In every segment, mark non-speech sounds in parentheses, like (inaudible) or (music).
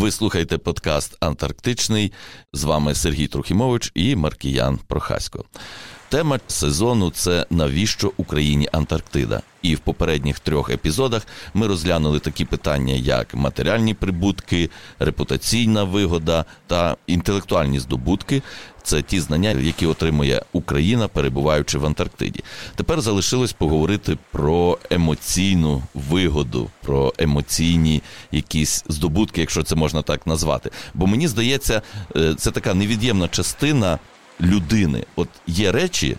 Ви слухаєте подкаст Антарктичний. З вами Сергій Трухімович і Маркіян Прохасько. Тема сезону це навіщо Україні Антарктида. І в попередніх трьох епізодах ми розглянули такі питання, як матеріальні прибутки, репутаційна вигода та інтелектуальні здобутки. Це ті знання, які отримує Україна, перебуваючи в Антарктиді. Тепер залишилось поговорити про емоційну вигоду, про емоційні якісь здобутки, якщо це можна так назвати. Бо мені здається, е, це така невід'ємна частина людини. От є речі,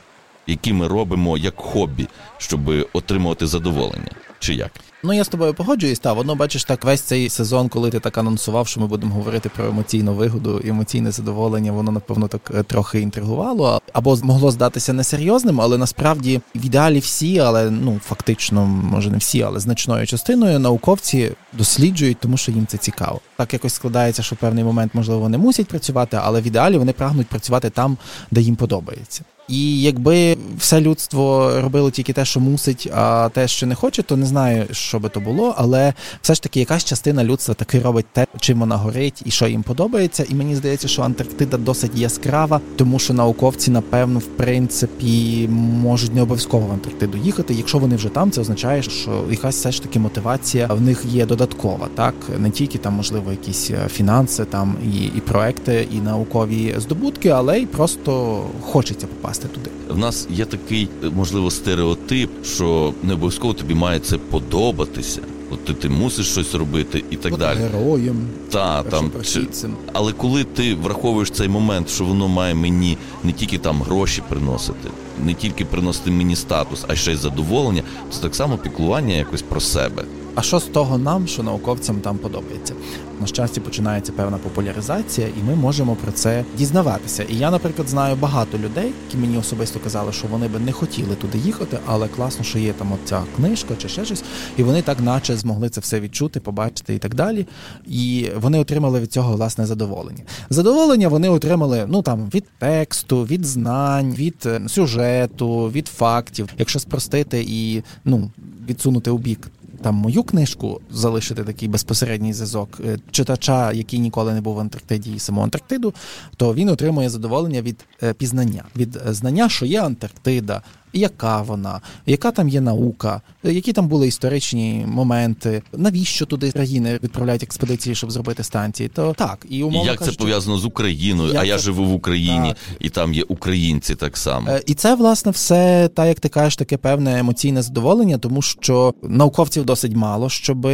які ми робимо як хобі, щоб отримувати задоволення, чи як? Ну я з тобою погоджуюсь, та воно бачиш так весь цей сезон, коли ти так анонсував, що ми будемо говорити про емоційну вигоду, емоційне задоволення, воно напевно так е, трохи інтригувало, або могло здатися несерйозним, але насправді в ідеалі всі, але ну фактично, може не всі, але значною частиною науковці досліджують, тому що їм це цікаво. Так якось складається, що в певний момент можливо вони мусять працювати, але в ідеалі вони прагнуть працювати там, де їм подобається. І якби все людство робило тільки те, що мусить, а те, що не хоче, то не знаю, що би то було. Але все ж таки якась частина людства таки робить те, чим вона горить і що їм подобається. І мені здається, що Антарктида досить яскрава, тому що науковці, напевно, в принципі, можуть не обов'язково в Антарктиду їхати. Якщо вони вже там, це означає, що якась все ж таки мотивація в них є додаткова, так не тільки там, можливо, якісь е, фінанси, там і, і проекти, і наукові здобутки, але й просто хочеться попасти попасти туди. В нас є такий, можливо, стереотип, що не обов'язково тобі має це подобатися. От ти, ти мусиш щось робити і так От далі. Героєм. Та, там, чи... Але коли ти враховуєш цей момент, що воно має мені не тільки там гроші приносити, не тільки приносити мені статус, а ще й задоволення, це так само піклування якось про себе. А що з того нам, що науковцям там подобається? На щастя, починається певна популяризація, і ми можемо про це дізнаватися. І я, наприклад, знаю багато людей, які мені особисто казали, що вони би не хотіли туди їхати, але класно, що є там оця книжка чи ще щось, і вони так, наче, змогли це все відчути, побачити і так далі. І вони отримали від цього власне задоволення. Задоволення вони отримали ну там від тексту, від знань, від е, сюжету, від фактів, якщо спростити і ну відсунути у бік там мою книжку залишити такий безпосередній зв'язок е, читача, який ніколи не був в Антарктиді і саму Антарктиду, то він отримує задоволення від е, пізнання, від е, знання, що є Антарктида, яка вона, яка там є наука, які там були історичні моменти, навіщо туди країни відправляють експедиції, щоб зробити станції? То так і умовно І як кажучи, це пов'язано з Україною? А я це... живу в Україні, так. і там є українці так само. І це власне все, так як ти кажеш, таке певне емоційне задоволення, тому що науковців досить мало, щоб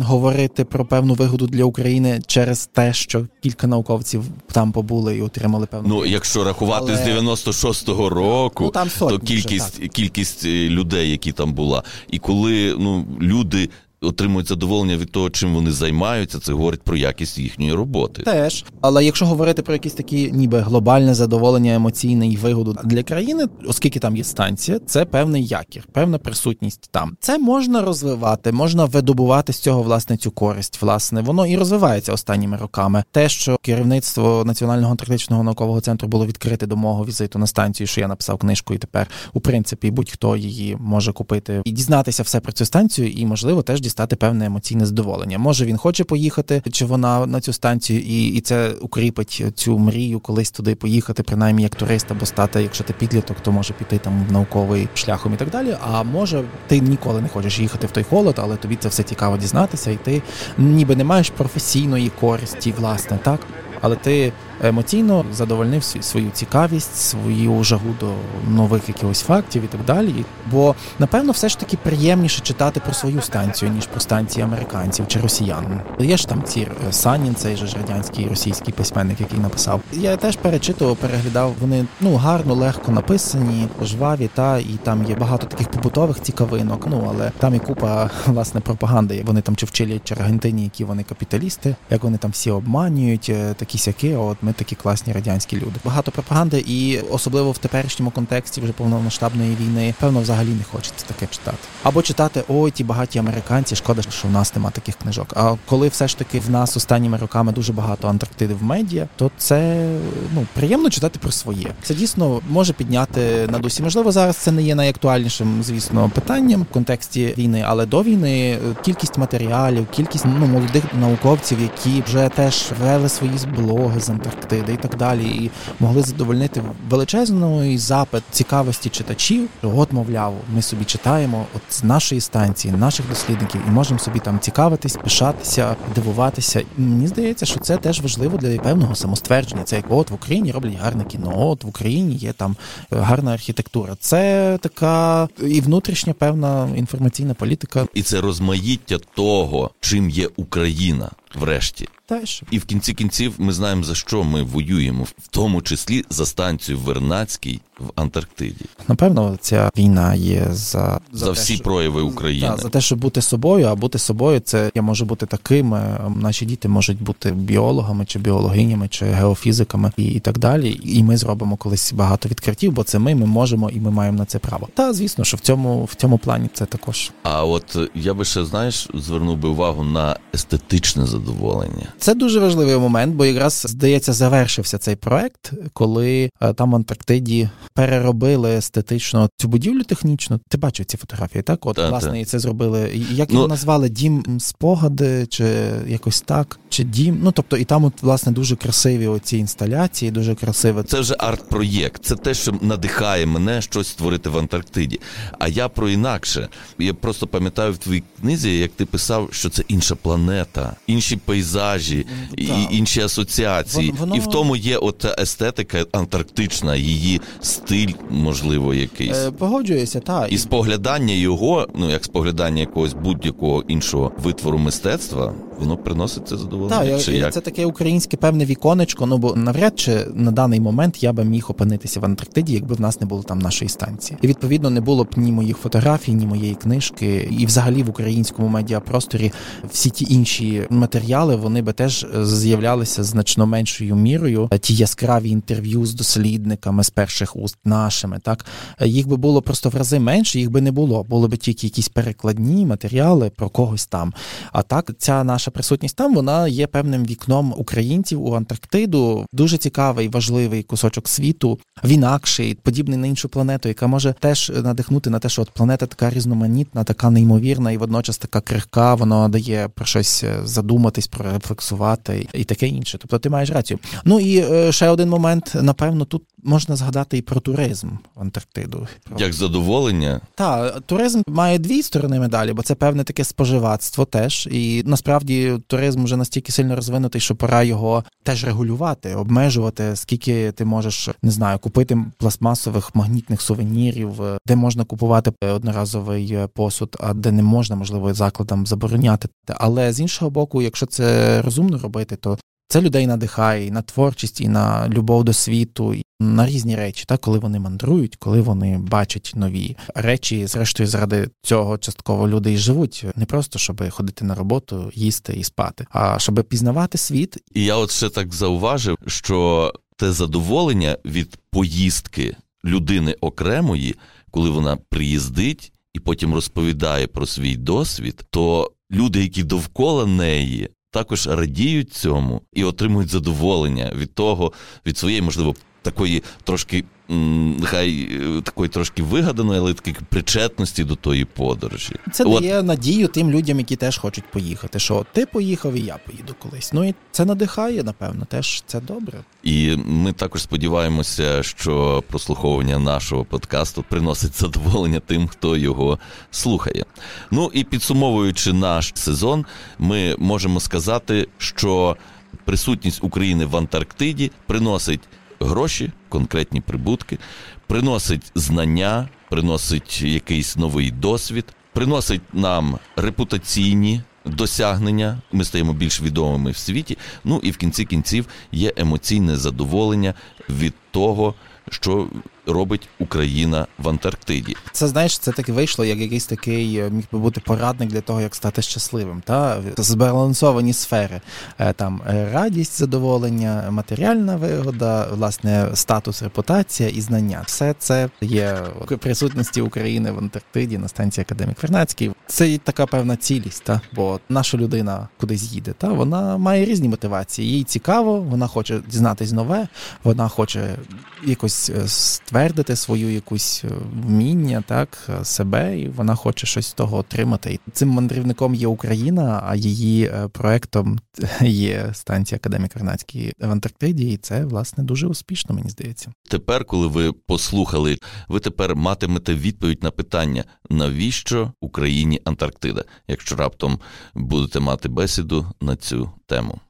говорити про певну вигоду для України через те, що кілька науковців там побули і отримали певну. Ну, якщо рахувати Але... з 96-го року, ну, там то кількість вже, кількість е, людей, які там була, і коли ну люди отримують задоволення від того, чим вони займаються. Це говорить про якість їхньої роботи. Теж, але якщо говорити про якісь такі, ніби глобальне задоволення, емоційне і вигоду для країни, оскільки там є станція, це певний якір, певна присутність там. Це можна розвивати, можна видобувати з цього власне цю користь. Власне, воно і розвивається останніми роками. Те, що керівництво національного антарктичного наукового центру було відкрите до мого візиту на станцію, що я написав книжку, і тепер, у принципі, будь-хто її може купити і дізнатися все про цю станцію, і можливо теж дістати певне емоційне задоволення. Може він хоче поїхати, чи вона на цю станцію, і і це укріпить цю мрію, колись туди поїхати, принаймні як турист, або стати, якщо ти підліток, то може піти там науковий шляхом і так далі. А може ти ніколи не хочеш їхати в той холод, але тобі це все цікаво дізнатися, і ти ніби не маєш професійної користі, власне, так але ти емоційно задовольнив свою цікавість, свою жагу до нових якихось фактів і так далі. Бо напевно все ж таки приємніше читати про свою станцію, ніж про станції американців чи росіян. Є ж там ці е, Санін, цей же ж радянський російський письменник, який написав. Я теж перечитував, переглядав. Вони ну гарно, легко написані, жваві, та і там є багато таких побутових цікавинок. Ну але там і купа (laughs) власне пропаганди. Вони там чи вчили чи Аргентині, які вони капіталісти, як вони там всі обманюють, е, такі сяки. От ми ми такі класні радянські люди. Багато пропаганди, і особливо в теперішньому контексті вже повномасштабної війни, певно, взагалі не хочеться таке читати. Або читати ой, ті багаті американці, шкода, що в нас нема таких книжок. А коли все ж таки в нас останніми роками дуже багато Антарктиди в медіа, то це ну приємно читати про своє. Це дійсно може підняти на дусі. Можливо, зараз це не є найактуальнішим, звісно, питанням в контексті війни, але до війни кількість матеріалів, кількість ну молодих науковців, які вже теж вели свої блоги з Антарктиди і так далі, і могли задовольнити величезний запит цікавості читачів. От, мовляв, ми собі читаємо от з нашої станції, наших дослідників, і можемо собі там цікавитись, пишатися, дивуватися. Мені здається, що це теж важливо для певного самоствердження. Це як от в Україні роблять гарне кіно, от в Україні є там е, гарна архітектура. Це така і внутрішня певна інформаційна політика. І це розмаїття того, чим є Україна врешті. Теж. І в кінці кінців ми знаємо за що ми воюємо, в тому числі за станцію Вернацький в Антарктиді. Напевно, ця війна є за за, за всі що, прояви України. Да, за те, щоб бути собою, а бути собою, це я можу бути таким. Наші діти можуть бути біологами чи біологинями, чи геофізиками і, і так далі. І ми зробимо колись багато відкриттів, бо це ми, ми можемо і ми маємо на це право. Та звісно, що в цьому в цьому плані це також. А от я би ще знаєш, звернув би увагу на естетичне задоволення. Це дуже важливий момент, бо якраз здається завершився цей проект, коли е, там в Антарктиді переробили естетично цю будівлю технічно. Ти бачив ці фотографії, так? От, та, власне, та. і це зробили. Як ну, його назвали? Дім спогади, чи якось так, чи дім. Ну тобто, і там, от, власне, дуже красиві оці інсталяції, дуже красиве. Це вже арт-проєкт. Це те, що надихає мене щось створити в Антарктиді. А я про інакше. Я просто пам'ятаю в твоїй книзі, як ти писав, що це інша планета, інші пейзажі, і інші асоціації. Воно... І в тому є от естетика антарктична, її стиль, можливо, якийсь. Е, погоджуюся, так. І споглядання його, ну як споглядання якогось будь-якого іншого витвору мистецтва, воно приносить це задоволення. Так, чи як? це таке українське певне віконечко. Ну бо навряд чи на даний момент я би міг опинитися в Антарктиді, якби в нас не було там нашої станції. І відповідно не було б ні моїх фотографій, ні моєї книжки, і взагалі в українському медіапросторі всі ті інші матеріали вони би теж з'являлися значно меншою мірою. Ті яскраві інтерв'ю з дослідниками з перших уст нашими, так їх би було просто в рази менше, їх би не було. Було би тільки якісь перекладні матеріали про когось там. А так, ця наша присутність там вона є певним вікном українців у Антарктиду. Дуже цікавий, важливий кусочок світу, він інакший, подібний на іншу планету, яка може теж надихнути на те, що от планета така різноманітна, така неймовірна і водночас така крихка. Воно дає про щось е, задуматись, прорефлексувати і таке інше. Тобто ти маєш рацію. Ну і е, ще один момент, напевно, тут можна згадати і про туризм в Антарктиду. Як задоволення? Так, туризм має дві сторони медалі, бо це певне таке споживацтво теж. І насправді туризм вже настільки сильно розвинутий, що пора його теж регулювати, обмежувати, скільки ти можеш не знаю, купити пластмасових магнітних сувенірів, де можна купувати одноразовий посуд, а де не можна, можливо, закладам забороняти. Але з іншого боку, якщо це розумно робити, то це людей надихає і на творчість, і на любов до світу, і на різні речі, так, коли вони мандрують, коли вони бачать нові речі. Зрештою, заради цього частково люди і живуть не просто щоб ходити на роботу, їсти і спати, а щоб пізнавати світ. І я от ще так зауважив, що те задоволення від поїздки людини окремої, коли вона приїздить і потім розповідає про свій досвід, то люди, які довкола неї, також радіють цьому і отримують задоволення від того, від своєї, можливо, такої трошки нехай е, такої трошки вигаданої, але такої причетності до тої подорожі. Це От. дає надію тим людям, які теж хочуть поїхати. Що ти поїхав, і я поїду колись. Ну і це надихає, напевно, теж це добре. І ми також сподіваємося, що прослуховування нашого подкасту приносить задоволення тим, хто його слухає. Ну і підсумовуючи наш сезон, ми можемо сказати, що присутність України в Антарктиді приносить гроші, конкретні прибутки, приносить знання, приносить якийсь новий досвід, приносить нам репутаційні. Досягнення, ми стаємо більш відомими в світі. Ну і в кінці кінців є емоційне задоволення від того, що робить Україна в Антарктиді. Це знаєш, це таки вийшло як якийсь такий е, міг би бути порадник для того, як стати щасливим. Та збалансовані сфери е, там е, радість, задоволення, матеріальна вигода, власне, статус, репутація і знання. Все це є в присутності України в Антарктиді на станції Академік Вернацький. Це така певна цілість, та бо наша людина кудись їде. Та вона має різні мотивації. Їй цікаво, вона хоче дізнатись нове, вона хоче якось ствердити свою якусь вміння, так себе, і вона хоче щось з того отримати. І цим мандрівником є Україна, а її е, проектом (laughs) є станція Академік Вернацький в Антарктиді, і це власне дуже успішно, мені здається. Тепер, коли ви послухали, ви тепер матимете відповідь на питання, навіщо Україні Антарктида, якщо раптом будете мати бесіду на цю тему.